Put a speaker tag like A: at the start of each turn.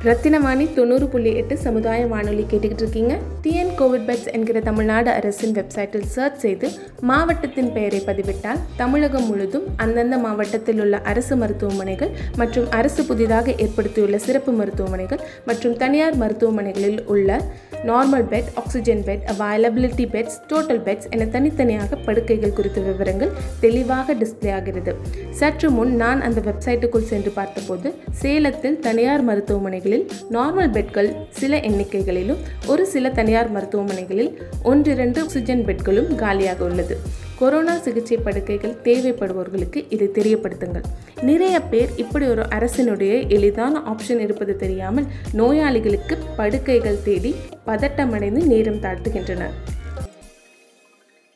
A: ரத்தினவாணி தொண்ணூறு புள்ளி எட்டு சமுதாய வானொலி கேட்டுக்கிட்டு இருக்கீங்க டிஎன் கோவிட் பெட்ஸ் என்கிற தமிழ்நாடு அரசின் வெப்சைட்டில் சர்ச் செய்து மாவட்டத்தின் பெயரை பதிவிட்டால் தமிழகம் முழுதும் அந்தந்த மாவட்டத்தில் உள்ள அரசு மருத்துவமனைகள் மற்றும் அரசு புதிதாக ஏற்படுத்தியுள்ள சிறப்பு மருத்துவமனைகள் மற்றும் தனியார் மருத்துவமனைகளில் உள்ள normal bed oxygen bed availability beds total beds என தனித்தனியாக படுக்கைகள் குறித்த விவரங்கள் தெளிவாக டிஸ்ப்ளே ஆகிறது. சற்று முன் நான் அந்த வெப்சைட்டுக்குள் சென்று பார்த்தபோது சேலத்தில் தனியார் மருத்துவமனைகளில் நார்மல் பெட்கள் சில எண்ணிக்கைகளிலும் ஒரு சில தனியார் மருத்துவமனைகளில் ஒன்றிரண்டு ஆக்சிஜன் பெட்களும் காலியாக உள்ளது. கொரோனா சிகிச்சை படுக்கைகள் தேவைப்படுபவர்களுக்கு இதை தெரியப்படுத்துங்கள். நிறைய பேர் இப்படி ஒரு அரசினுடைய எளிதான ஆப்ஷன் இருப்பது தெரியாமல் நோயாளிகளுக்கு படுக்கைகள் தேடி பதட்டமடைந்து நேரம் தாழ்த்துகின்றனர்.